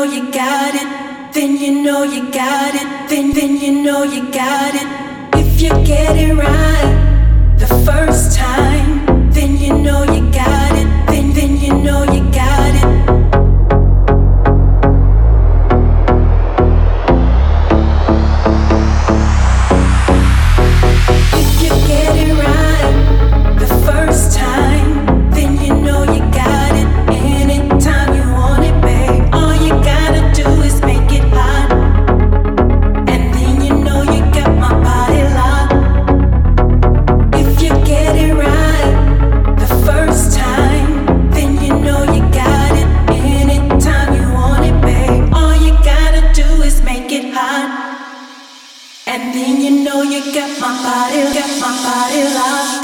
know you got it. Then you know you got it. Then then you know you got it. If you get it right the first time. my body, get my body love.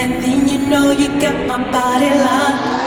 And then you know you got my body locked.